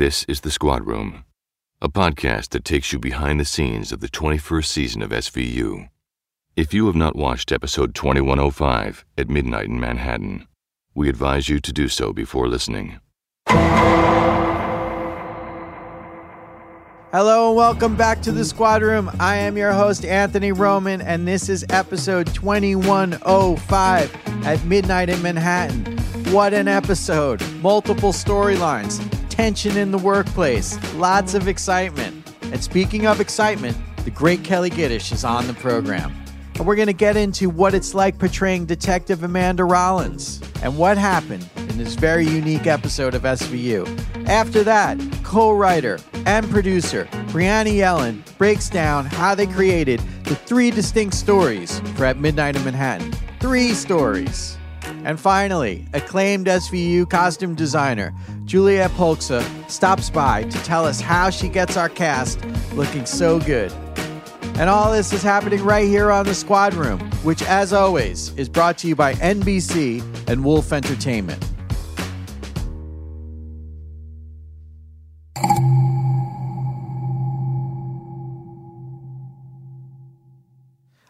This is The Squad Room, a podcast that takes you behind the scenes of the 21st season of SVU. If you have not watched episode 2105 at midnight in Manhattan, we advise you to do so before listening. Hello and welcome back to the Squad Room. I am your host, Anthony Roman, and this is episode 2105 at midnight in Manhattan. What an episode! Multiple storylines, tension in the workplace, lots of excitement. And speaking of excitement, the great Kelli Giddish is on the program. And we're going to get into what it's like portraying Detective Amanda Rollins and what happened in this very unique episode of SVU. After that, co writer and producer Brianna Yellen breaks down how they created the three distinct stories for At Midnight in Manhattan. Three stories. And finally, acclaimed SVU costume designer Juliet Polcsa stops by to tell us how she gets our cast looking so good. And all this is happening right here on the Squad Room, which, as always, is brought to you by NBC and Wolf Entertainment.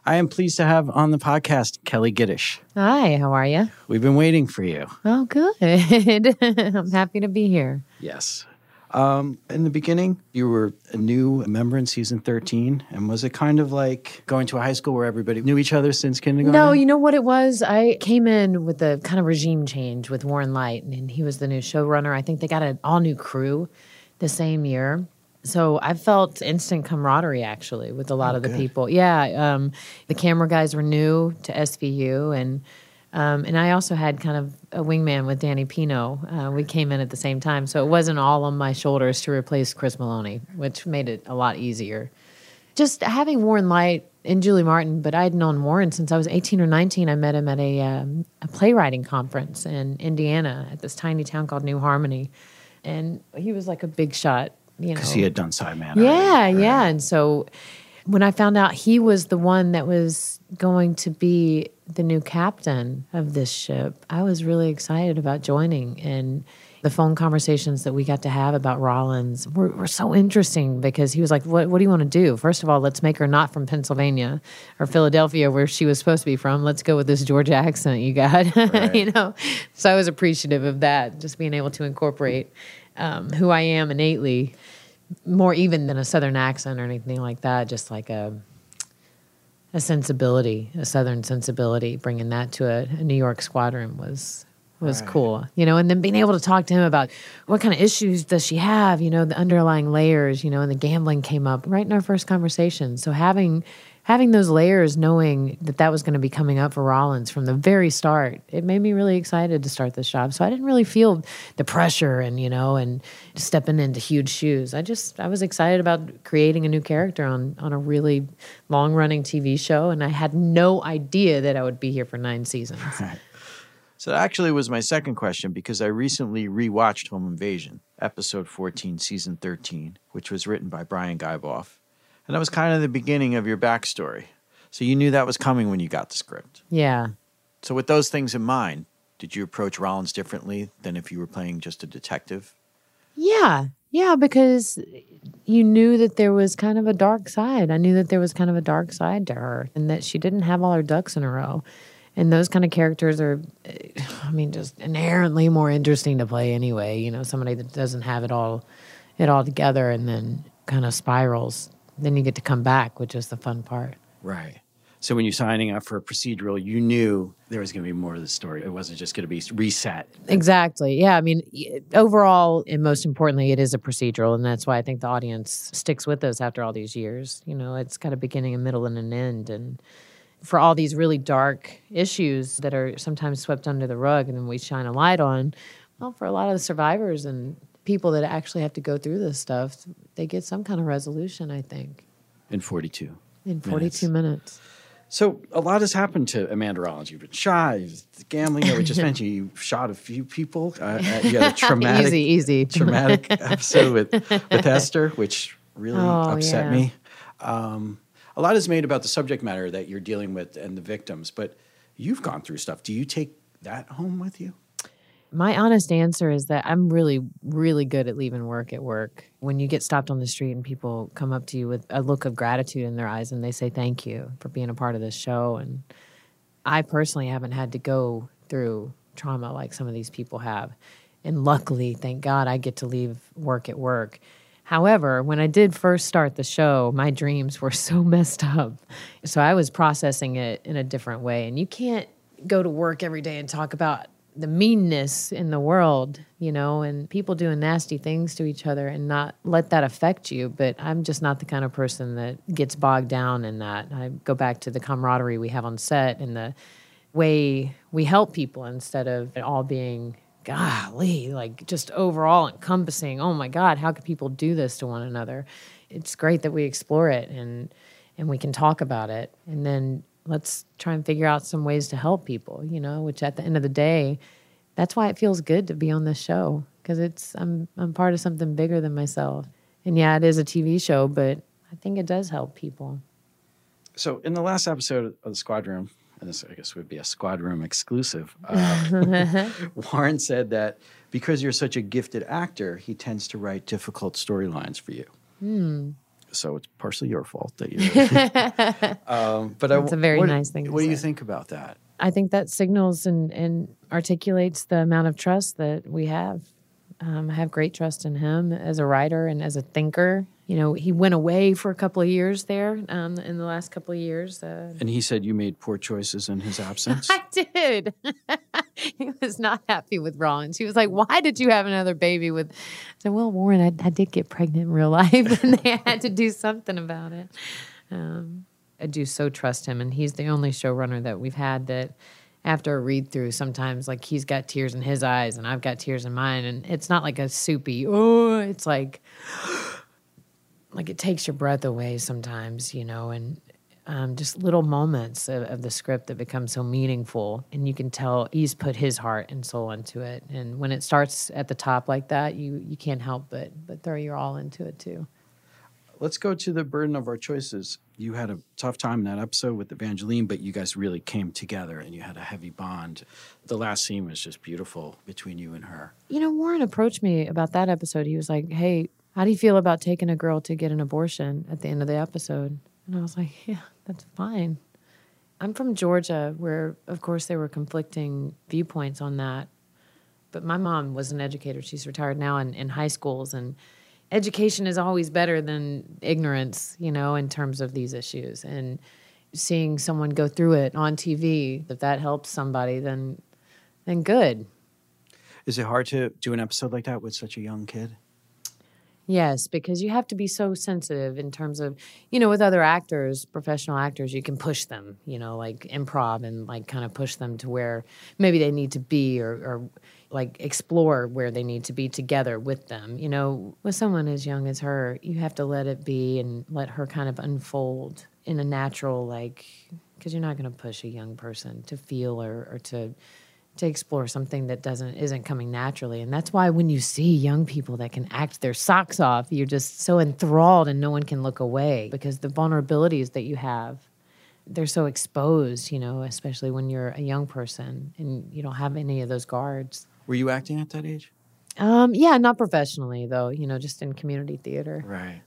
I am pleased to have on the podcast Kelli Giddish. Hi, how are you? We've been waiting for you. Oh, good. I'm happy to be here. Yes. Um, in the beginning, you were a new member in season 13. And was it kind of like going to a high school where everybody knew each other since kindergarten? No, you know what it was? I came in with the kind of regime change with Warren Leight, and he was the new showrunner. I think they got an all new crew the same year. So I felt instant camaraderie actually with a lot Oh, of the good. people. Yeah, um, the camera guys were new to SVU, and um, and I also had kind of a wingman with Danny Pino. Uh, we came in at the same time, so it wasn't all on my shoulders to replace Chris Meloni, which made it a lot easier. Just having Warren Leight and Julie Martin, but I'd known Warren since I was 18 or 19. I met him at a, um, a playwriting conference in Indiana at this tiny town called New Harmony. And he was like a big shot, you know. Because he had done Sideman. Yeah, yeah. And so when I found out he was the one that was going to be the new captain of this ship, I was really excited about joining. And the phone conversations that we got to have about Rollins were, were so interesting because he was like, what, what do you want to do? First of all, let's make her not from Pennsylvania or Philadelphia, where she was supposed to be from. Let's go with this Georgia accent you got, you know? So I was appreciative of that, just being able to incorporate um, who I am innately more even than a southern accent or anything like that just like a a sensibility a southern sensibility bringing that to a, a new york squadron was was cool you know and then being able to talk to him about what kind of issues does she have you know the underlying layers you know and the gambling came up right in our first conversation. So having having those layers knowing that that was going to be coming up for rollins from the very start it made me really excited to start this job. So i didn't really feel the pressure and you know and stepping into huge shoes. I just i was excited about creating a new character on on a really long running tv show and i had no idea that i would be here for nine seasons. So that actually was my second question because I recently rewatched Home Invasion, episode 14, season 13, which was written by Brian Guyboff. And that was kind of the beginning of your backstory. So you knew that was coming when you got the script. yeah So with those things in mind, did you approach Rollins differently than if you were playing just a detective? Yeah, yeah, because you knew that there was kind of a dark side. I knew that there was kind of a dark side to her and that she didn't have all her ducks in a row. And those kind of characters are, eh, I mean, just inherently more interesting to play anyway. You know, somebody that doesn't have it all, it all together and then kind of spirals. Then you get to come back, which is the fun part. Right. So when you're signing up for a procedural, you knew there was going to be more of the story. It wasn't just going to be reset. Exactly. Yeah. I mean, overall, and most importantly, it is a procedural. And that's why I think the audience sticks with us after all these years. You know, it's got a beginning, a middle, and an end. And for all these really dark issues that are sometimes swept under the rug and then we shine a light on, well, for a lot of the survivors and people that actually have to go through this stuff, they get some kind of resolution, I think, In 42. in 42 minutes. So a lot has happened to Amanda Rollins. You've been shot. You've the gambling that we just mentioned. You shot a few people. Uh, uh, you had a traumatic, Easy, easy. traumatic episode with with Esther, which really Oh, upset yeah. me. Um, a lot is made about the subject matter that you're dealing with and the victims, but you've gone through stuff. Do you take that home with you? My honest answer is that I'm really, really good at leaving work at work. When you get stopped on the street and people come up to you with a look of gratitude in their eyes and they say thank you for being a part of this show. And I personally haven't had to go through trauma like some of these people have. And luckily, thank God, I get to leave work at work. However, when I did first start the show, my dreams were so messed up. So I was processing it in a different way. And you can't go to work every day and talk about the meanness in the world, you know, and people doing nasty things to each other and not let that affect you. But I'm just not the kind of person that gets bogged down in that. I go back to the camaraderie we have on set and the way we help people instead of it all being golly, like just overall encompassing. Oh my God, how could people do this to one another? It's great that we explore it and and we can talk about it. And then let's try and figure out some ways to help people, you know, which at the end of the day, that's why it feels good to be on this show because it's I'm I'm part of something bigger than myself. And yeah, it is a TV show, but I think it does help people. So in the last episode of the Squad Room, and this I guess would be a Squad Room exclusive, uh, Warren said that because you're such a gifted actor, he tends to write difficult storylines for you. Hmm. So it's partially your fault that you. um, but That's a very what, nice thing to What do you think about that? I think that signals and, and articulates the amount of trust that we have. Um, I have great trust in him as a writer and as a thinker. You know, he went away for a couple of years there um, in the last couple of years. Uh, And he said you made poor choices in his absence. I did. he was not happy with Rollins. He was like, "Why did you have another baby with?" I said, "Well, Warren, I, I did get pregnant in real life, and they had to do something about it." Um, I do so trust him, and he's the only showrunner that we've had that. After a read through, sometimes like he's got tears in his eyes and I've got tears in mine, and it's not like a soupy. Oh, it's like like it takes your breath away sometimes, you know, and um, just little moments of, of the script that become so meaningful, and you can tell he's put his heart and soul into it. And when it starts at the top like that, you you can't help but but throw your all into it too. Let's go to the burden of our choices. You had a tough time in that episode with Evangeline, but you guys really came together and you had a heavy bond. The last scene was just beautiful between you and her. You know, Warren approached me about that episode. He was like, "Hey, how do you feel about taking a girl to get an abortion at the end of the episode?" And I was like, "Yeah, that's fine." I'm from Georgia, where of course there were conflicting viewpoints on that. But my mom was an educator. She's retired now in, in high schools and education is always better than ignorance, you know, in terms of these issues. And seeing someone go through it on TV, if that helps somebody, then then good. Is it hard to do an episode like that with such a young kid? Yes, because you have to be so sensitive in terms of, you know, with other actors, professional actors, you can push them, you know, like improv and like kind of push them to where maybe they need to be or, or like explore where they need to be together with them. You know, with someone as young as her, you have to let it be and let her kind of unfold in a natural, like, because you're not going to push a young person to feel or, or to to explore something that doesn't isn't coming naturally and that's why when you see young people that can act their socks off you're just so enthralled and no one can look away because the vulnerabilities that you have they're so exposed you know especially when you're a young person and you don't have any of those guards Were you acting at that age? um yeah not professionally though you know just in community theater Right.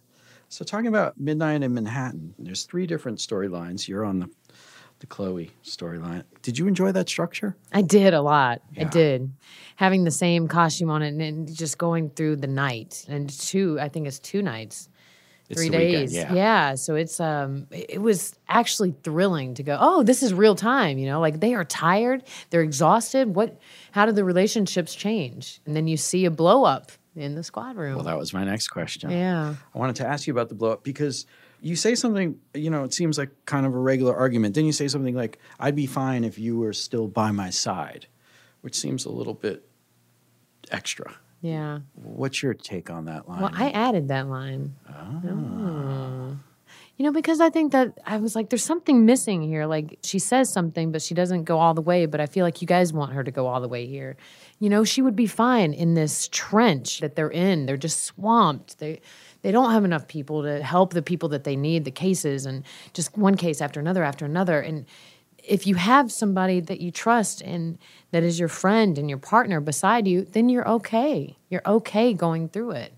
So talking about Midnight in Manhattan, there's three different storylines. You're on the the Chloe storyline. Did you enjoy that structure? I did a lot. I did. Having the same costume on it and, just going through the night and two, I think it's two nights. It's three the weekend, days. yeah. So it's um it it was actually thrilling to go, oh, this is real time, you know, like they are tired, they're exhausted. What how do the relationships change? And then you see a blow up in the squad room. Well, that was my next question. yeah. I wanted to ask you about the blow up because you say something, you know, it seems like kind of a regular argument. Then you say something like, I'd be fine if you were still by my side, which seems a little bit extra. Yeah. What's your take on that line? Well, I added that line. Oh. You know, because I think that I was like, there's something missing here. Like, she says something, but she doesn't go all the way. But I feel like you guys want her to go all the way here. You know, she would be fine in this trench that they're in. They're just swamped. They, they don't have enough people to help the people that they need, the cases, and just one case after another after another. And if you have somebody that you trust and that is your friend and your partner beside you, then you're okay. You're okay going through it.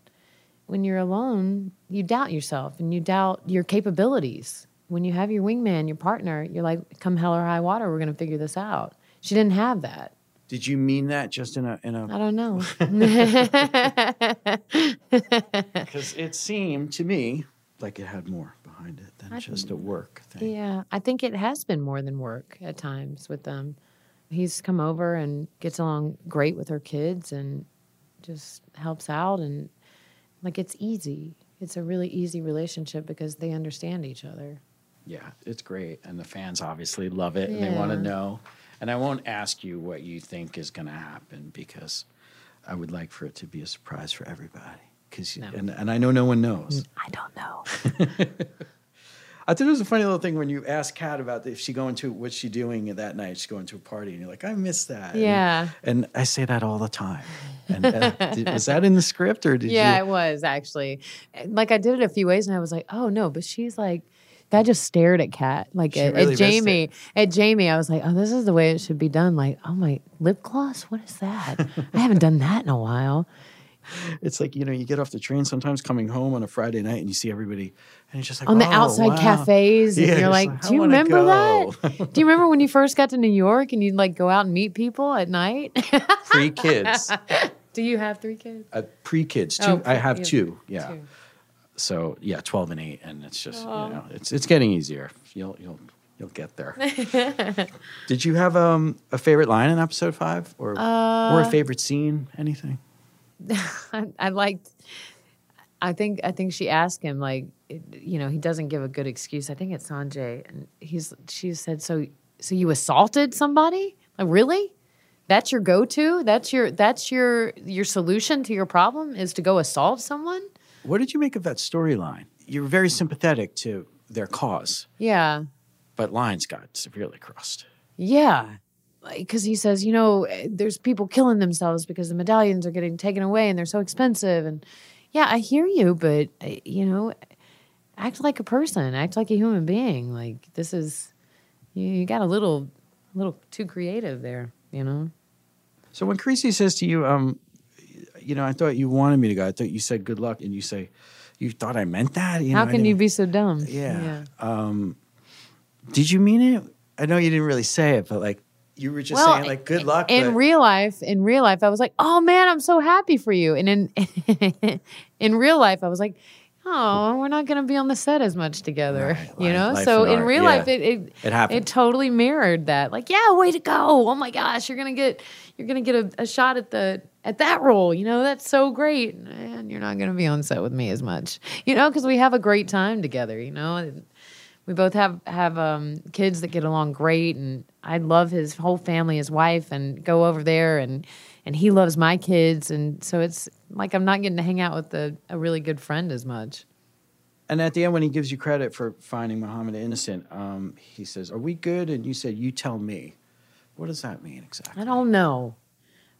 When you're alone, you doubt yourself and you doubt your capabilities. When you have your wingman, your partner, you're like, come hell or high water, we're going to figure this out. She didn't have that. Did you mean that just in a in I a? don't know. Because it seemed to me like it had more behind it than I- just a work thing. Yeah, I think it has been more than work at times with them. He's come over and gets along great with her kids and just helps out and like it's easy. It's a really easy relationship because they understand each other. Yeah, it's great, and the fans obviously love it, and they want to know. And I won't ask you what you think is going to happen because I would like for it to be a surprise for everybody. Because No. and and I know no one knows. I don't know. I thought it was a funny little thing when you asked Kat about if she going to what's she doing that night. She's going to a party, and you're like, I miss that. And- Yeah. And, I say that all the time. And uh, did- was that in the script or did yeah, you? it was actually. Like I did it a few ways and I was like, oh no, but she's like I just stared at Kat, like at, really at missed it. Jamie. At Jamie, I was like, "Oh, this is the way it should be done." Like, "Oh my lip gloss, what is that? I haven't done that in a while." It's like you know, you get off the train sometimes coming home on a Friday night, and you see everybody, and it's just like on the "Oh, outside wow." cafes and Yeah, you're like, like, do you remember go." that do you remember when you first got to new york and you'd like go out and meet people at night Three kids, do you have three kids uh, pre kids. Two. Oh, I have pre- two. Yeah. Two. So yeah, twelve and eight, and it's just Oh. you know, it's it's getting easier. You'll you'll you'll get there. Did you have um, a favorite line in episode five, or or Uh, a favorite scene? Anything? I, I liked i think i think she asked him like it- you know he doesn't give a good excuse i think it's sanjay and he's she said so so you assaulted somebody like really that's your go-to that's your that's your your solution to your problem is to go assault someone What did you make of that storyline? You were very sympathetic to their cause, yeah but lines got severely crossed. Yeah. Because he says, you know, eh, there's people killing themselves because the medallions are getting taken away and they're so expensive. And yeah, I hear you, but, eh, you know, act like a person, act like a human being. Like, this is, you, you got a little, little too creative there, you know? So when Carisi says to you, um, you know, I thought you wanted me to go. I thought you said good luck, and you say, you thought I meant that. You How I can you be so dumb? Yeah. Um, did you mean it? I know you didn't really say it, but like you were just saying, like, good luck. In but- real life, in real life, I was like, "Oh man, I'm so happy for you." And in in real life, I was like, "Oh, we're not going to be on the set as much together," Right, you know. life so in art, real yeah. life, it it, It happened. It totally mirrored that. Like, yeah, way to go! Oh my gosh, you're gonna get you're gonna get a, a shot at the at that role. You know, that's so great, and you're not going to be on set with me as much, you know, because we have a great time together. You know. And, we both have have um, kids that get along great, and I love his whole family, his wife, and go over there, and and he loves my kids, and so it's like I'm not getting to hang out with a, a really good friend as much. And at the end, when he gives you credit for finding Muhammad innocent, um, he says, "Are we good?" And you said, "You tell me." What does that mean exactly? I don't know.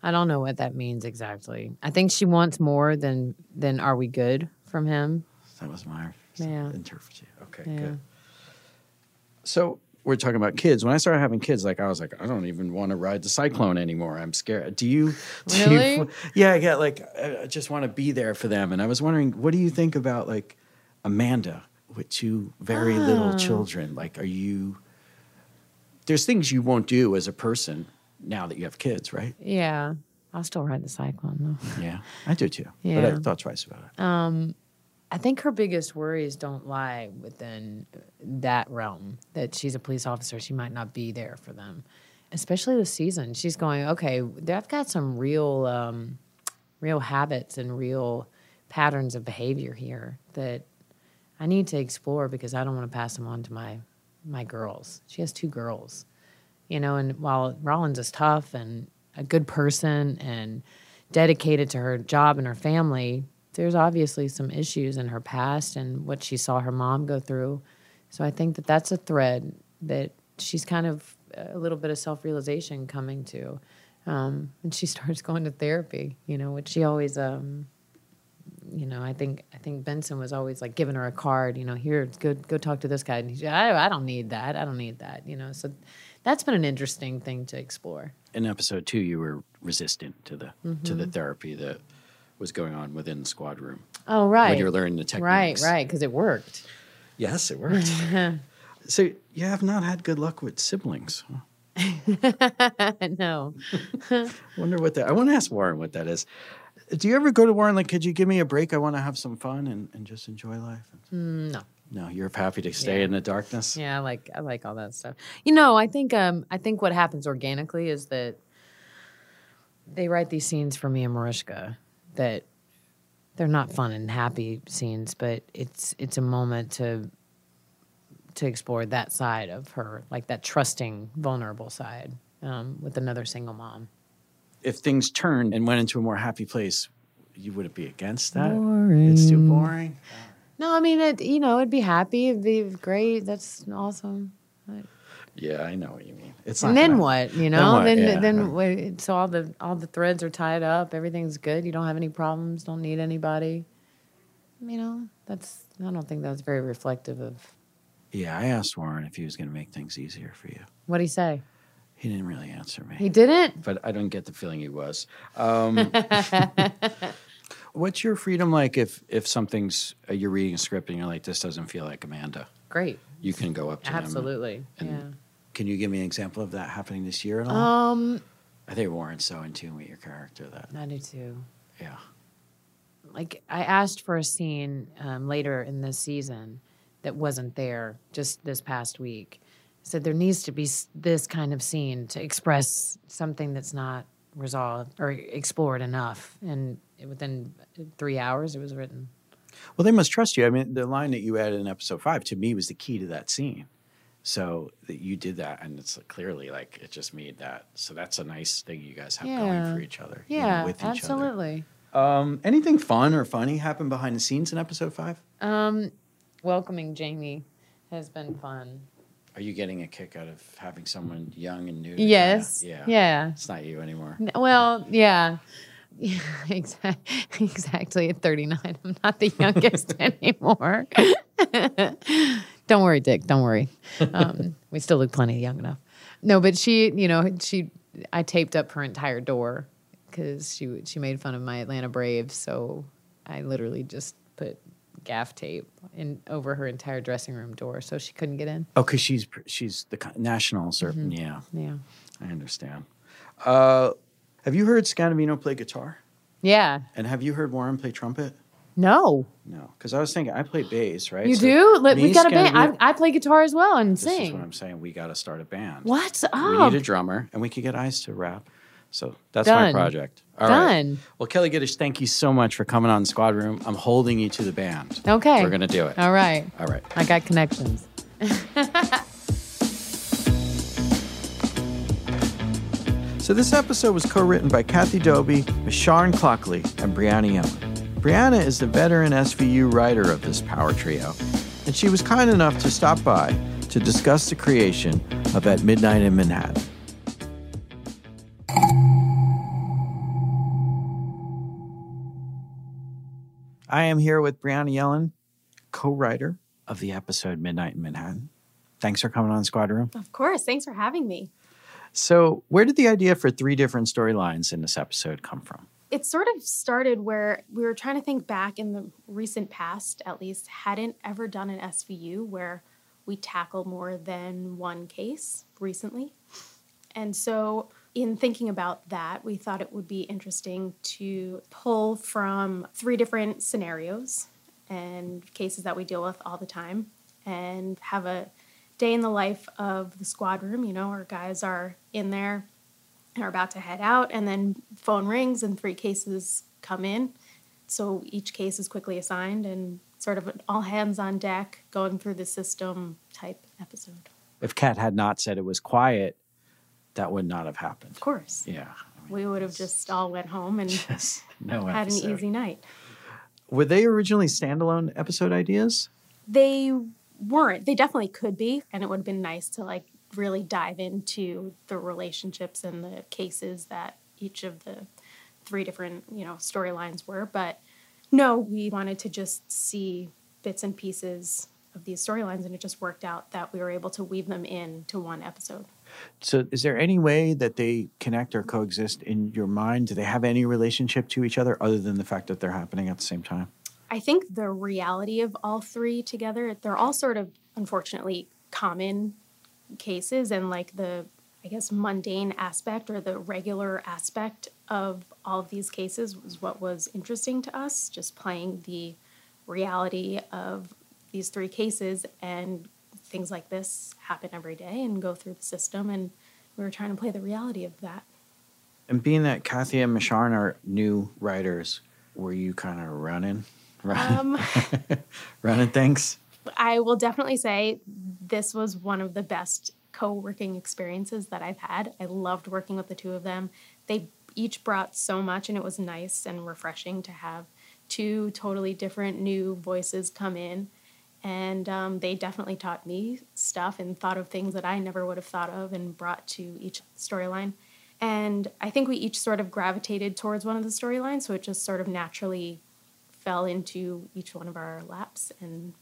I don't know what that means exactly. I think she wants more than than are we good from him. That was my Yeah. interpretation. Okay, Yeah. good. So we're talking about kids. When I started having kids, like I was like, I don't even want to ride the cyclone anymore. I'm scared. Do you? Do you- Really? yeah, I get like I I just want to be there for them. And I was wondering, what do you think about like Amanda with two very little Ah. children? Like, are you? There's things you won't do as a person now that you have kids, right? Yeah, I'll still ride the cyclone though. Yeah, I do too. Yeah. But I thought twice about it. Um, I think her biggest worries don't lie within that realm. That she's a police officer, she might not be there for them, especially this season. She's going, okay, I've got some real, um, real habits and real patterns of behavior here that I need to explore because I don't want to pass them on to my my girls. She has two girls, you know, and while Rollins is tough and a good person and dedicated to her job and her family, there's obviously some issues in her past and what she saw her mom go through. So I think that that's a thread that she's kind of a little bit of self realization coming to. Um, and she starts going to therapy, you know, which she always, um, you know, I think I think Benson was always like giving her a card, you know, here, go go talk to this guy, and he's, I, I don't need that, I don't need that, you know. So that's been an interesting thing to explore. In episode two, you were resistant to the to Mm-hmm. the therapy that was going on within the squad room Oh, right. when you were learning the techniques. Right, right, because it worked. Yes, it worked. so you have not had good luck with siblings. huh? no. wonder what that. I want to ask Warren what that is. Do you ever go to Warren like, could you give me a break? I want to have some fun and, and just enjoy life. No. No, you're happy to stay Yeah. in the darkness. Yeah, I like I like all that stuff. You know, I think um I think what happens organically is that they write these scenes for me and Mariska that they're not fun and happy scenes, but it's it's a moment to to explore that side of her, like that trusting, vulnerable side um, with another single mom. If things turned and went into a more happy place, you wouldn't be against that. It's too boring. No, I mean, it, you know, it'd be happy, it'd be great. That's awesome. Yeah, I know what you mean. It's And not then gonna- what? You know, what? then Yeah. then wait, so all the all the threads are tied up. Everything's good. You don't have any problems. Don't need anybody. You know, that's I don't think that's very reflective of Yeah, I asked Warren if he was going to make things easier for you. what did he say. He didn't really answer me. He didn't. but I don't get the feeling he was. Um, what's your freedom like if if something's uh, you're reading a script and you're like this doesn't feel like Amanda? Great. You can go up to them. Absolutely. and- Can you give me an example of that happening this year at all? Um, I think Warren's so in tune with your character that I do too. yeah. like I asked for a scene um, later in this season that wasn't there just this past week. I said there needs to be this kind of scene to express something that's not resolved or explored enough, and within three hours it was written. Well, they must trust you. I mean, the line that you added in episode five to me was the key to that scene. So that you did that, and it's clearly like it just made that. So that's a nice thing you guys have going for each other. you know, Yeah, with each other. absolutely. Um, anything fun or funny happened behind the scenes in episode five? Um, welcoming Jamie has been fun. Are you getting a kick out of having someone young and new? Yes. kinda- yeah. Yeah. It's not you anymore. N- Well, yeah. Yeah, exactly. Exactly. At 39, I'm not the youngest anymore. don't worry, Dick. Don't worry. Um, we still look plenty young enough. No, but she, you know, she, I taped up her entire door because she she made fun of my Atlanta Braves. So I literally just put gaff tape in over her entire dressing room door so she couldn't get in. Oh, because she's she's the national serpent. Mm-hmm. Yeah, Yeah. I understand. Uh, have you heard Scanavino play guitar? Yeah. And have you heard Warren play trumpet? No. No, because I was thinking I play bass, right? You So do? Like, We've got a band. Scanavino- I, I play guitar as well and This is sing. what I'm saying. We got to start a band. What's up? We need a drummer, and we could get Ice to rap. So that's my project. All right. Done. Well, Kelli Giddish, thank you so much for coming on Squad Room. I'm holding you to the band. Okay. We're gonna do it. all right. All right. I got connections. So this episode was co-written by Kathy Dobie, Micharne Cloughley, and Brianna Yellen. Brianna is the veteran SVU writer of this power trio, and she was kind enough to stop by to discuss the creation of At Midnight in Manhattan. I am here with Brianna Yellen, co-writer of the episode Midnight in Manhattan. Thanks for coming on Squad Room. Of course. Thanks for having me. So, where did the idea for three different storylines in this episode come from? It sort of started where we were trying to think back in the recent past, at least, hadn't ever done an SVU where we tackle more than one case recently. And so, in thinking about that, we thought it would be interesting to pull from three different scenarios and cases that we deal with all the time and have a day in the life of the squad room. You know, our guys are in there and are about to head out, and then phone rings and three cases come in. So each case is quickly assigned and sort of an all hands on deck going through the system type episode. If Kat had not said it was quiet, that would not have happened. Of course. Yeah. We would have just all went home and. No had an easy night. Were they originally standalone episode ideas? They weren't. They definitely could be, and it would have been nice to like really dive into the relationships and the cases that each of the three different, you know, storylines were, but no, we wanted to just see bits and pieces of these storylines and it just worked out that we were able to weave them in to one episode. So, is there any way that they connect or coexist in your mind? Do they have any relationship to each other other than the fact that they're happening at the same time? I think the reality of all three together, they're all sort of unfortunately common cases and like the I guess mundane aspect or the regular aspect of all of these cases was what was interesting to us, just playing the reality of these three cases and things like this happen every day and go through the system and we were trying to play the reality of that. And being that Kathy and Micharne are new writers, were you kind of running, running, Um, running things? I will definitely say this was one of the best co-working experiences that I've had. I loved working with the two of them. They each brought so much and it was nice and refreshing to have two totally different new voices come in and um, they definitely taught me stuff and thought of things that I never would have thought of and brought to each storyline. And I think we each sort of gravitated towards one of the storylines, so it just sort of naturally fell into each one of our laps and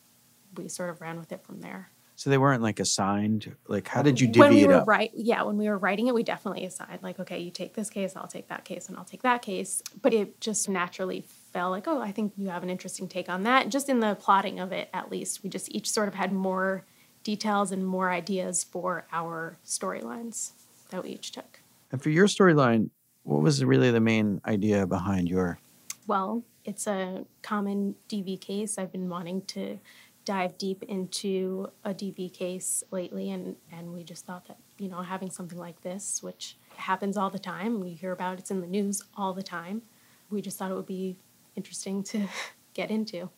we sort of ran with it from there. So they weren't like assigned. Like, how did you divvy when we it were up? Right, yeah, when we were writing it, we definitely assigned like, okay, you take this case, I'll take that case, and I'll take that case. But it just naturally fell like, oh, I think you have an interesting take on that. Just in the plotting of it, at least, we just each sort of had more details and more ideas for our storylines that we each took. And for your storyline, what was really the main idea behind your? Well, it's a common DV case. I've been wanting to dive deep into a DV case lately, and, and we just thought that, you know, having something like this, which happens all the time, we hear about it, it's in the news all the time, we just thought it would be interesting to get into.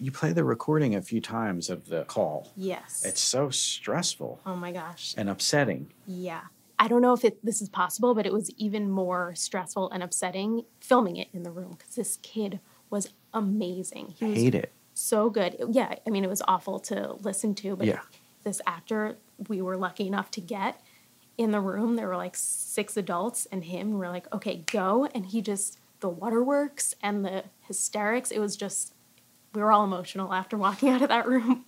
You play the recording a few times of the call. Yes. It's so stressful oh my gosh. and upsetting. Yeah. I don't know if it, this is possible, but it was even more stressful and upsetting filming it in the room because this kid was amazing. He was Hate it. So good. Yeah, I mean, it was awful to listen to, but Yeah. this actor we were lucky enough to get in the room. There were like six adults and him. And we're like, okay, go. And he just, the waterworks and the hysterics, it was just, we were all emotional after walking out of that room.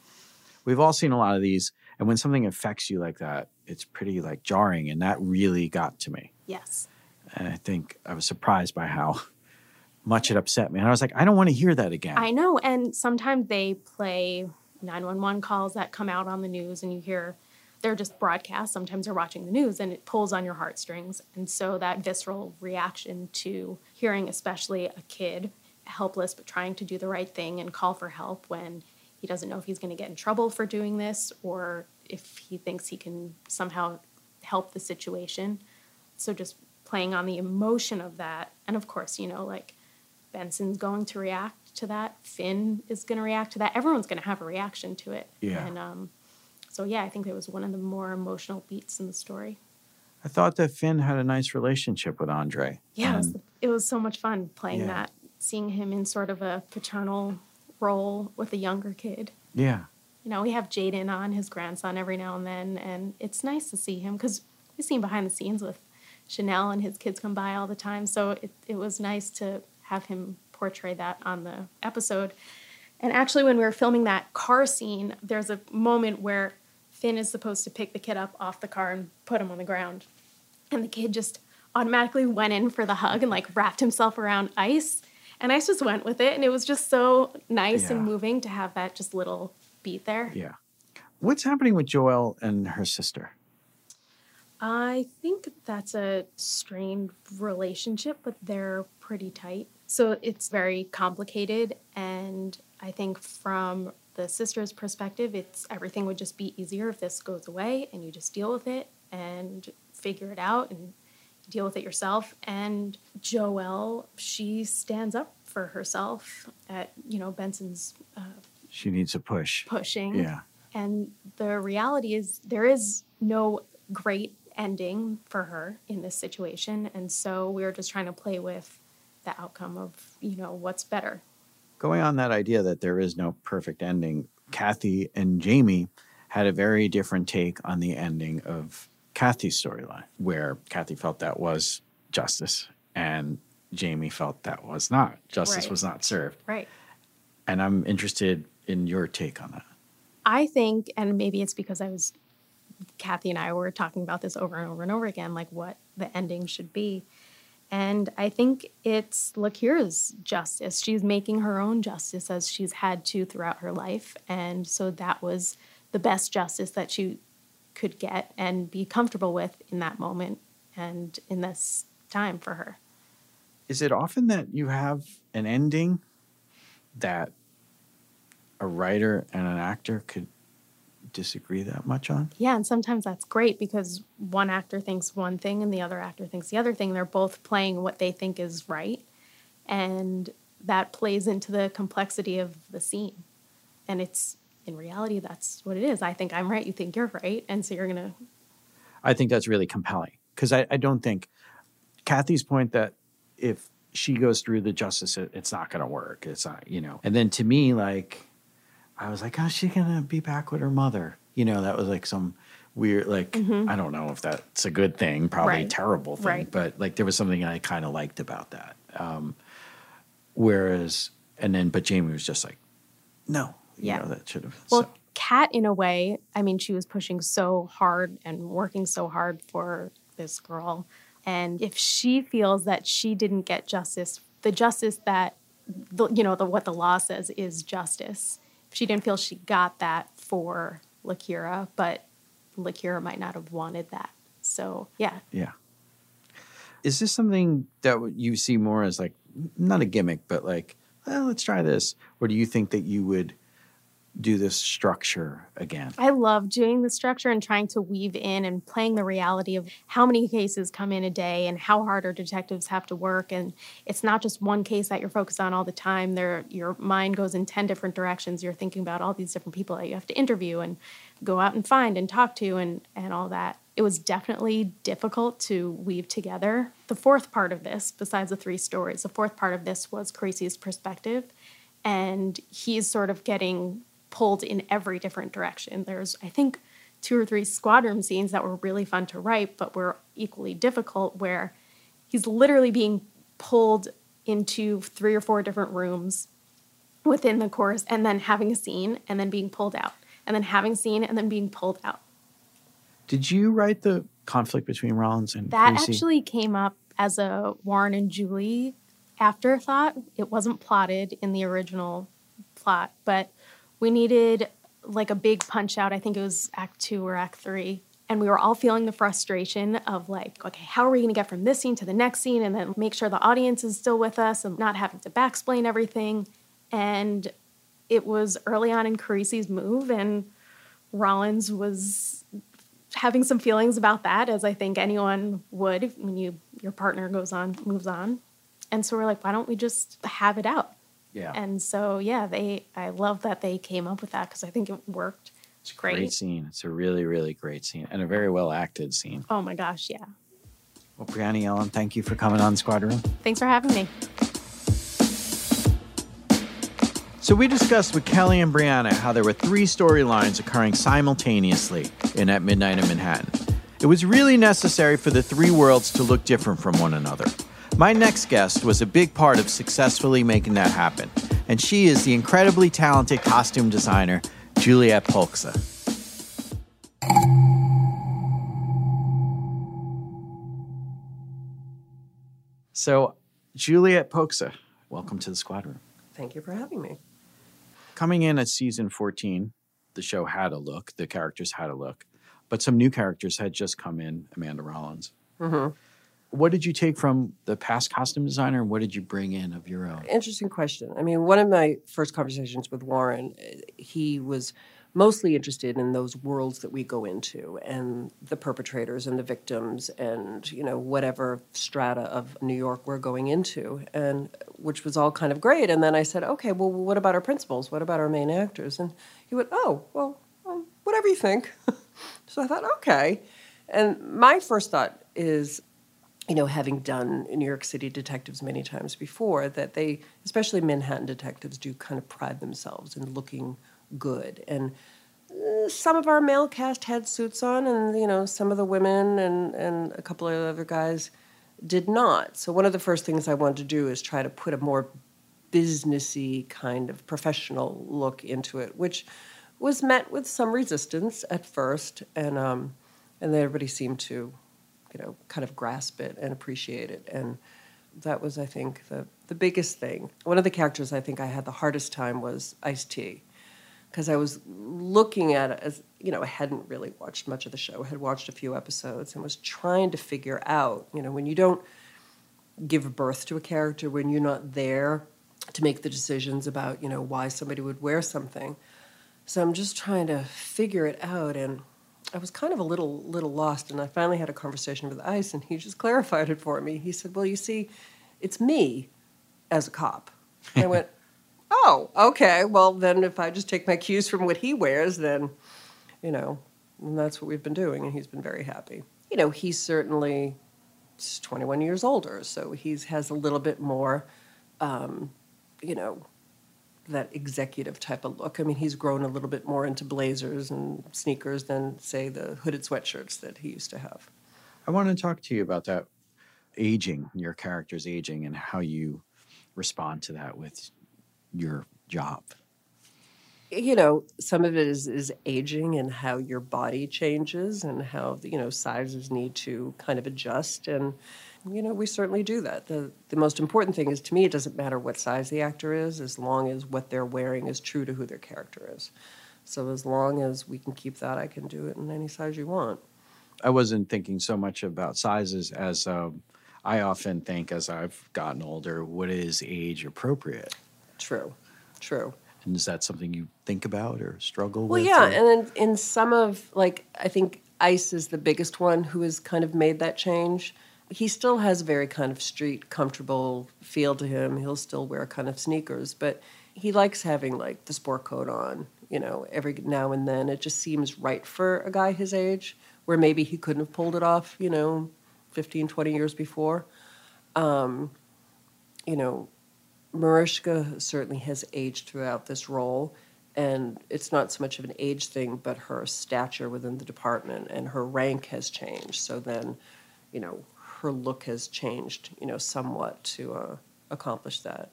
We've all seen a lot of these, and when something affects you like that, it's pretty like jarring, and that really got to me. Yes. And I think I was surprised by how much it upset me. And I was like, I don't want to hear that again. I know. And sometimes they play 911 calls that come out on the news and you hear they're just broadcast. Sometimes you're watching the news and it pulls on your heartstrings. And so that visceral reaction to hearing, especially a kid helpless but trying to do the right thing and call for help when he doesn't know if he's going to get in trouble for doing this or if he thinks he can somehow help the situation. So just playing on the emotion of that. And of course, you know, like Benson's going to react to that. Finn is going to react to that. Everyone's going to have a reaction to it. Yeah. And um, so, yeah, I think it was one of the more emotional beats in the story. I thought that Finn had a nice relationship with Andre. Yeah, it was, it was so much fun playing Yeah. that, seeing him in sort of a paternal role with a younger kid. yeah. You know, we have Jaden on, his grandson, every now and then, and it's nice to see him because we see him behind the scenes with Chanel and his kids come by all the time. So it, it was nice to have him portray that on the episode. And actually, when we were filming that car scene, there's a moment where Finn is supposed to pick the kid up off the car and put him on the ground. And the kid just automatically went in for the hug and like wrapped himself around Ice. And Ice just went with it. And it was just so nice and moving to have that just little beat there. Yeah. What's happening with Joelle and her sister? I think that's a strained relationship, but they're pretty tight. So it's very complicated. And I think from the sister's perspective, it's everything would just be easier if this goes away and you just deal with it and figure it out and deal with it yourself. And Joelle, she stands up for herself at, you know, Benson's uh, She needs a push. pushing. Yeah. And the reality is, there is no great ending for her in this situation. And so we're just trying to play with the outcome of, you know, what's better. Going on that idea that there is no perfect ending, Kathy and Jamie had a very different take on the ending of Kathy's storyline, where Kathy felt that was justice and Jamie felt that was not. Justice Right. was not served. Right. And I'm interested in your take on that. I think, and maybe it's because I was Kathy and I were talking about this over and over and over again, like what the ending should be. And I think it's Lakira's justice. She's making her own justice as she's had to throughout her life. And so that was the best justice that she could get and be comfortable with in that moment and in this time for her. Is it often that you have an ending that a writer and an actor could disagree that much on? Yeah, and sometimes that's great because one actor thinks one thing and the other actor thinks the other thing. They're both playing what they think is right. And that plays into the complexity of the scene. And it's in reality, that's what it is. I think I'm right, you think you're right. And so you're going to. I think that's really compelling because I, I don't think Kathy's point that if she goes through the justice, it, it's not going to work. It's not, you know. And then to me, like, I was like, how's she gonna be back with her mother? You know, that was like some weird, like I don't know if that's a good thing, probably a Right. terrible thing, Right. but like there was something I kind of liked about that. Um, whereas, and then, but Jamie was just like, no, you Yeah. know, that should have. Well, so- Kat, in a way, I mean, she was pushing so hard and working so hard for this girl. And if she feels that she didn't get justice, the justice that, the, you know, the, what the law says is justice. She didn't feel she got that for Lakira, but Lakira might not have wanted that. So, yeah, Yeah. Is this something that you see more as like not a gimmick, but like, well, let's try this, or do you think that you would do this structure again? I love doing the structure and trying to weave in and playing the reality of how many cases come in a day and how hard our detectives have to work. And it's not just one case that you're focused on all the time. There, your mind goes in ten different directions. You're thinking about all these different people that you have to interview and go out and find and talk to and and all that. It was definitely difficult to weave together. The fourth part of this, besides the three stories, the fourth part of this was Carisi's perspective and he's sort of getting pulled in every different direction. There's, I think, two or three squad room scenes that were really fun to write, but were equally difficult, where he's literally being pulled into three or four different rooms within the course, and then having a scene, and then being pulled out, and then having a scene, and then being pulled out. Did you write the conflict between Rollins and That Carisi? actually came up as a Warren and Julie afterthought. It wasn't plotted in the original plot, but we needed like a big punch out. I think it was act two or act three. And we were all feeling the frustration of like, okay, how are we going to get from this scene to the next scene and then make sure the audience is still with us and not having to backsplain everything. And it was early on in Carisi's move, and Rollins was having some feelings about that, as I think anyone would when you your partner goes on moves on. And so we're like, why don't we just have it out? Yeah, And so yeah, they I love that they came up with that because I think it worked. it's great. great scene. It's a really, really great scene and a very well acted scene. Oh my gosh, yeah. Well, Brianna Yellen, thank you for coming on Squad Room. Thanks for having me. So we discussed with Kelli and Brianna how there were three storylines occurring simultaneously in At Midnight in Manhattan. It was really necessary for the three worlds to look different from one another. My next guest was a big part of successfully making that happen, and she is the incredibly talented costume designer Juliet Polcsa. So, Juliet Polcsa, welcome to the Squad Room. Thank you for having me. Coming in at season 14, the show had a look, the characters had a look, but some new characters had just come in, Amanda Rollins. Mm-hmm. What did you take from the past costume designer and what did you bring in of your own? Interesting question. I mean, one of my first conversations with Warren, eh, he was mostly interested in those worlds that we go into and the perpetrators and the victims and you know whatever strata of New York we're going into and which was all kind of great. And then I said okay well what about our principals? What about our main actors? And he went oh well um, whatever you think. So I thought okay. And my first thought is you know, having done New York City detectives many times before, that they, especially Manhattan detectives, do kind of pride themselves in looking good. And uh, some of our male cast had suits on, and you know, some of the women and and a couple of other guys did not. So one of the first things I wanted to do is try to put a more businessy kind of professional look into it, which was met with some resistance at first, and um, and everybody seemed to, you know, kind of grasp it and appreciate it, and that was, I think, the the biggest thing. One of the characters I think I had the hardest time was Ice T, because I was looking at it as you know I hadn't really watched much of the show. I had watched a few episodes and was trying to figure out, you know, when you don't give birth to a character, when you're not there to make the decisions about, you know, why somebody would wear something. So I'm just trying to figure it out and I was kind of a little little lost and I finally had a conversation with Ice and he just clarified it for me. He said, "Well, you see, it's me as a cop." And I went, "Oh, okay. Well, then if I just take my cues from what he wears, then you know, and that's what we've been doing and he's been very happy." You know, he's certainly 21 years older, so he has a little bit more um, you know, that executive type of look. I mean, he's grown a little bit more into blazers and sneakers than, say, the hooded sweatshirts that he used to have. I want to talk to you about that aging, your character's aging, and how you respond to that with your job. You know, some of it is, is aging and how your body changes and how, you know, sizes need to kind of adjust. And, you know, we certainly do that. The, the most important thing is to me, it doesn't matter what size the actor is, as long as what they're wearing is true to who their character is. So as long as we can keep that, I can do it in any size you want. I wasn't thinking so much about sizes as um, I often think as I've gotten older, what is age appropriate? True, true. And is that something you think about or struggle well, with? yeah, or- and in, in some of like I think Ice is the biggest one who has kind of made that change. He still has a very kind of street comfortable feel to him. He'll still wear kind of sneakers, but he likes having like the sport coat on, you know, every now and then. It just seems right for a guy his age, where maybe he couldn't have pulled it off, you know, 15, 20 years before. Um, you know, Mariska certainly has aged throughout this role, and it's not so much of an age thing, but her stature within the department and her rank has changed. So then, you know, her look has changed, you know, somewhat to uh, accomplish that.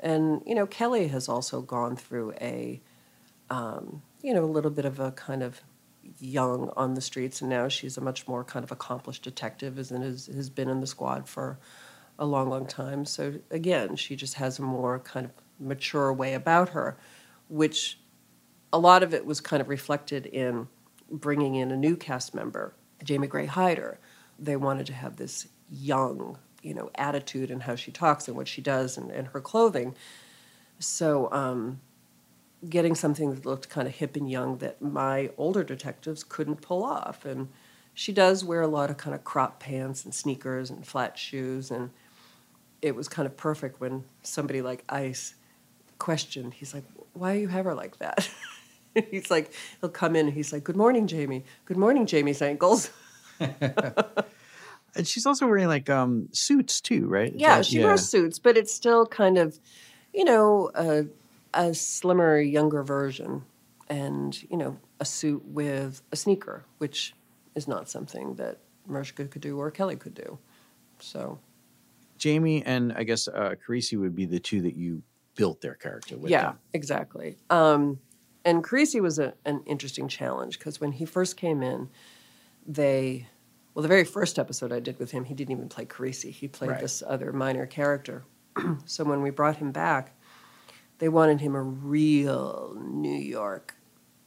And you know, Kelli has also gone through a, um, you know, a little bit of a kind of young on the streets, and now she's a much more kind of accomplished detective, as and has, has been in the squad for a long, long time. So again, she just has a more kind of mature way about her, which a lot of it was kind of reflected in bringing in a new cast member, Jamie Gray Hyder. They wanted to have this young, you know, attitude and how she talks and what she does and, and her clothing. So um, getting something that looked kind of hip and young that my older detectives couldn't pull off. And she does wear a lot of kind of crop pants and sneakers and flat shoes. And it was kind of perfect when somebody like Ice questioned, he's like, why do you have her like that? he's like, he'll come in and he's like, good morning, Jamie. Good morning, Jamie's ankles. and she's also wearing like um, suits too, right? Is Yeah, that- she wears suits, but it's still kind of, you know, a, a slimmer, younger version, and you know, a suit with a sneaker, which is not something that Mariska could do or Kelli could do. So Jamie and I guess uh, Carisi would be the two that you built their character with. yeah, them. exactly. Um, and Carisi was a, an interesting challenge because when he first came in, they, well, the very first episode I did with him, he didn't even play Carisi. He played Right. this other minor character. so when we brought him back, they wanted him a real New York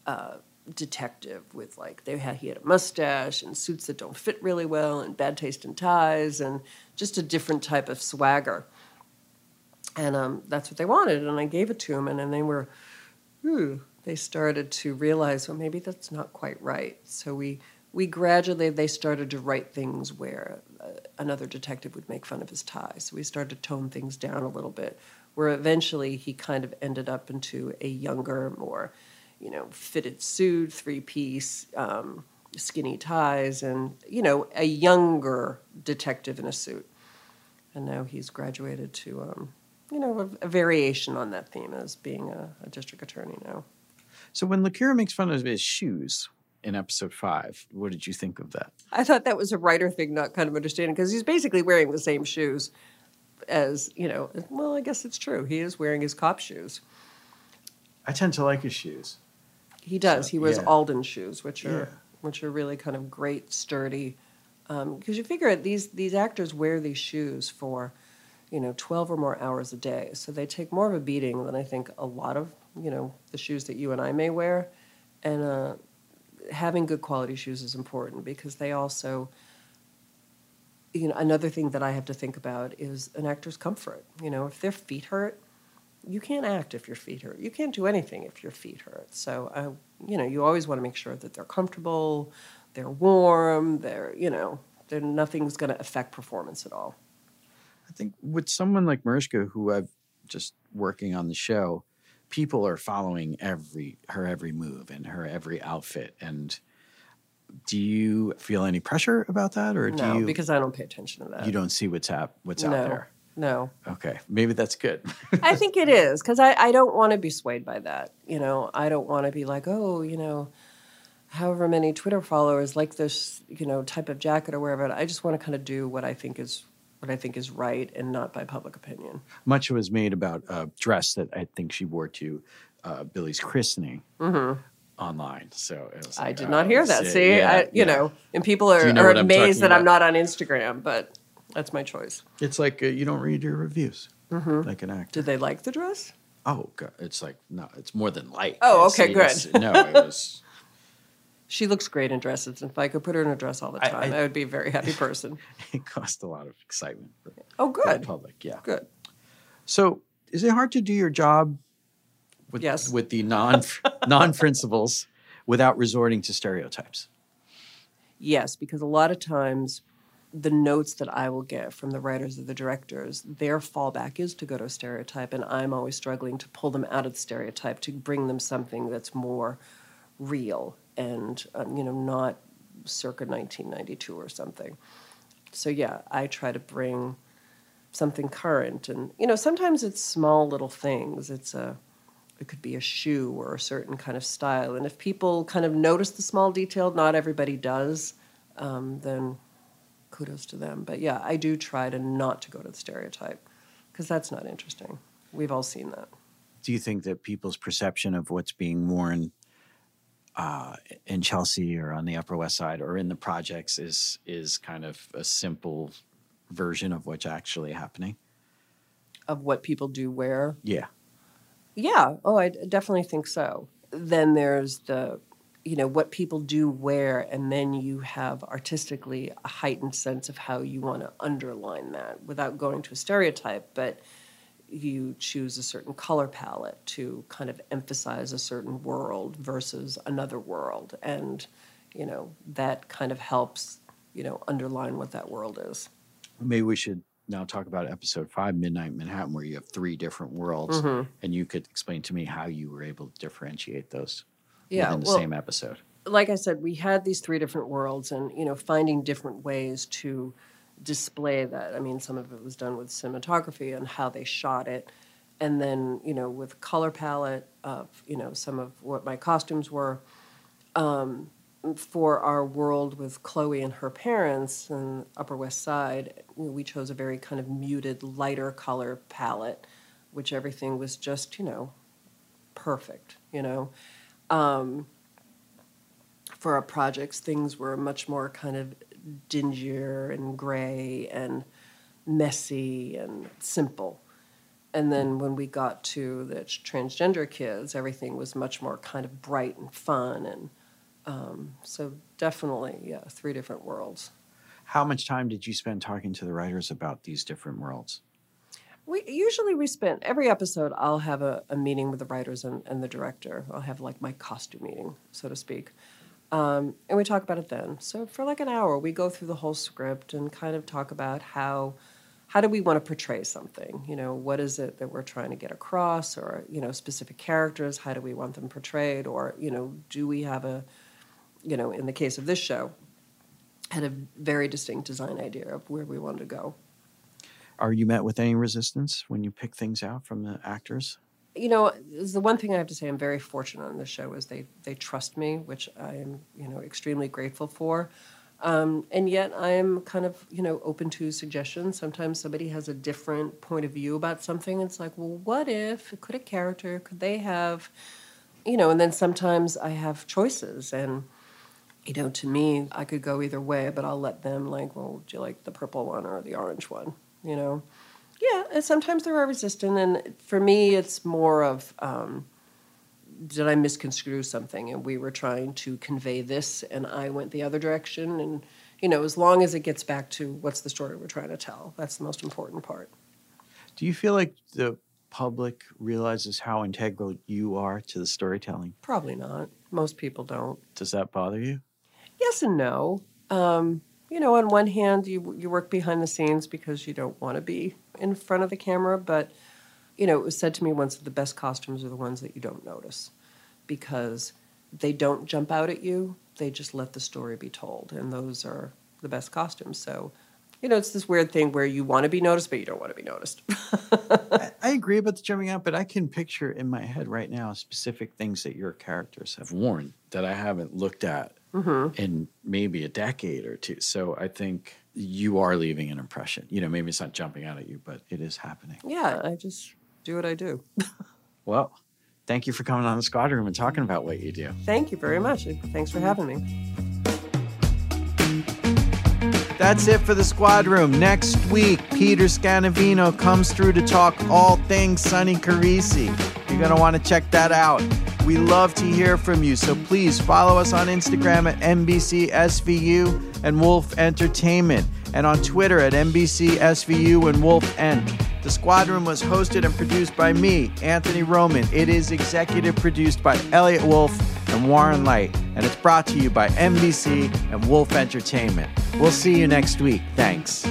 uh, detective with like they had he had a mustache and suits that don't fit really well and bad taste in ties and just a different type of swagger and um, that's what they wanted and i gave it to him and then they were ooh, they started to realize well maybe that's not quite right so we we gradually they started to write things where uh, another detective would make fun of his tie. So we started to tone things down a little bit where eventually he kind of ended up into a younger more you know fitted suit three piece um, skinny ties and you know a younger detective in a suit. And now he's graduated to um, you know a, a variation on that theme as being a, a district attorney now. So when Lakira makes fun of his shoes in episode five, what did you think of that? I thought that was a writer thing, not kind of understanding, because he's basically wearing the same shoes as, you know, well, I guess it's true. He is wearing his cop shoes. I tend to like his shoes. He does. So, he wears yeah. Alden shoes, which are Yeah. which are really kind of great, sturdy. Because you figure it, these these actors wear these shoes for, you know, twelve or more hours a day, so they take more of a beating than I think a lot of you know the shoes that you and I may wear, and uh, having good quality shoes is important because they also. You know, another thing that I have to think about is an actor's comfort. You know, if their feet hurt, you can't act if your feet hurt. You can't do anything if your feet hurt. So, I, you know, you always want to make sure that they're comfortable, they're warm, they're, you know, they're nothing's going to affect performance at all. I think with someone like Mariska, who I've just working on the show, people are following every her every move and her every outfit. And do you feel any pressure about that, or do you because I don't pay attention to that. you don't see what's hap- what's no, out there? No, Okay, maybe that's good. I think it is because I, I don't want to be swayed by that. You know, I don't want to be like, oh, you know, however many Twitter followers like this, you know, type of jacket or wherever. I just want to kind of do what I think is what I think is right and not by public opinion. Much was made about a dress that I think she wore to uh, Billy's christening online. So it was Mm-hmm. I like, did oh, not hear that. see, yeah, I, you yeah. know, and people are, you know are amazed that I'm not on Instagram, but that's my choice. it's like uh, you don't read your reviews Mm-hmm. like an actor. Did they like the dress? Oh, God. it's like no, it's more than light. Oh, It's- okay, good. it's- No, it was. She looks great in dresses. If I could put her in a dress all the time, I, I- would be a very happy person. It caused a lot of excitement for, Oh, for the good, public. Yeah. good. So, is it hard to do your job with Yes. with the non non principals without resorting to stereotypes? Yes, because a lot of times the notes that I will get from the writers or the directors, their fallback is to go to a stereotype, and I'm always struggling to pull them out of the stereotype to bring them something that's more real and um, you know not circa 1992 or something. So yeah, I try to bring something current, and you know sometimes it's small little things. It's a it could be a shoe or a certain kind of style. And if people kind of notice the small detail, not everybody does, um, then kudos to them. But yeah, I do try to not to go to the stereotype because that's not interesting. We've all seen that. Do you think that people's perception of what's being worn uh, in Chelsea or on the Upper West Side or in the projects is is kind of a simple version of what's actually happening? Of what people do wear. Yeah. Yeah. Oh, I definitely think so. Then there's the, you know, what people do wear, and then you have artistically a heightened sense of how you want to underline that without going to a stereotype, but you choose a certain color palette to kind of emphasize a certain world versus another world. And, you know, that kind of helps, you know, underline what that world is. Maybe we should now talk about episode five, Midnight Manhattan, where you have three different worlds, Mm-hmm. and you could explain to me how you were able to differentiate those Yeah, within the well- same episode. like I said, we had these three different worlds, and you know, finding different ways to display that. I mean, some of it was done with cinematography and how they shot it, and then you know, with color palette of you know some of what my costumes were. Um, for our world with Chloe and her parents and Upper West Side, we chose a very kind of muted, lighter color palette, which everything was just you know perfect. You know. Um, for our projects, things were much more kind of dingier and gray and messy and simple. And then when we got to the transgender kids, everything was much more kind of bright and fun. And um, so, definitely, yeah, three different worlds. How much time did you spend talking to the writers about these different worlds? We usually we spend every episode. I'll have a, a meeting with the writers and, and the director. I'll have like my costume meeting, so to speak, um, and we talk about it then. So for like an hour, we go through the whole script and kind of talk about how how do we want to portray something. You know, what is it that we're trying to get across, or you know, specific characters. How do we want them portrayed, or you know, do we have a you know, in the case of this show, had a very distinct design idea of where we wanted to go. Are you met with any resistance when you pick things out from the actors? You know the one thing i have to say i'm very fortunate on this show is they they trust me which i am you know extremely grateful for. Um, and yet i am kind of you know open to suggestions. Sometimes somebody has a different point of view about something. It's like well what if could a character could they have you know, and then sometimes I have choices and you know, to me, I could go either way, but I'll let them like, well, do you like the purple one or the orange one? You know, yeah. And sometimes they are resistant, and for me, it's more of um, did I misconstrue something, and we were trying to convey this, and I went the other direction, and you know, as long as it gets back to what's the story we're trying to tell, that's the most important part. Do you feel like the public realizes how integral you are to the storytelling? Probably not. Most people don't. Does that bother you? Yes and no. Um, you know, on one hand, you you work behind the scenes because you don't want to be in front of the camera, but you know, it was said to me once that the best costumes are the ones that you don't notice because they don't jump out at you. They just let the story be told, and those are the best costumes. So, you know, it's this weird thing where you want to be noticed, but you don't want to be noticed. I, I agree about the jumping out, but I can picture in my head right now specific things that your characters have worn that I haven't looked at mm-hmm. in maybe a decade or two. So I think you are leaving an impression. You know, maybe it's not jumping out at you, but it is happening. Yeah, I just do what I do. well, thank you for coming on the squad room and talking about what you do. Thank you very much. Thanks for having me. That's it for the squad room. Next week, Peter Scanavino comes through to talk all things Sonny Carisi. You're going to want to check that out. We love to hear from you, so please follow us on Instagram at NBCSVU and Wolf Entertainment, and on Twitter at NBCSVU and Wolf Ent. The Squad Room was hosted and produced by me, Anthony Roman. It is executive produced by Elliot Wolf and Warren Leight, and it's brought to you by NBC and Wolf Entertainment. We'll see you next week. Thanks.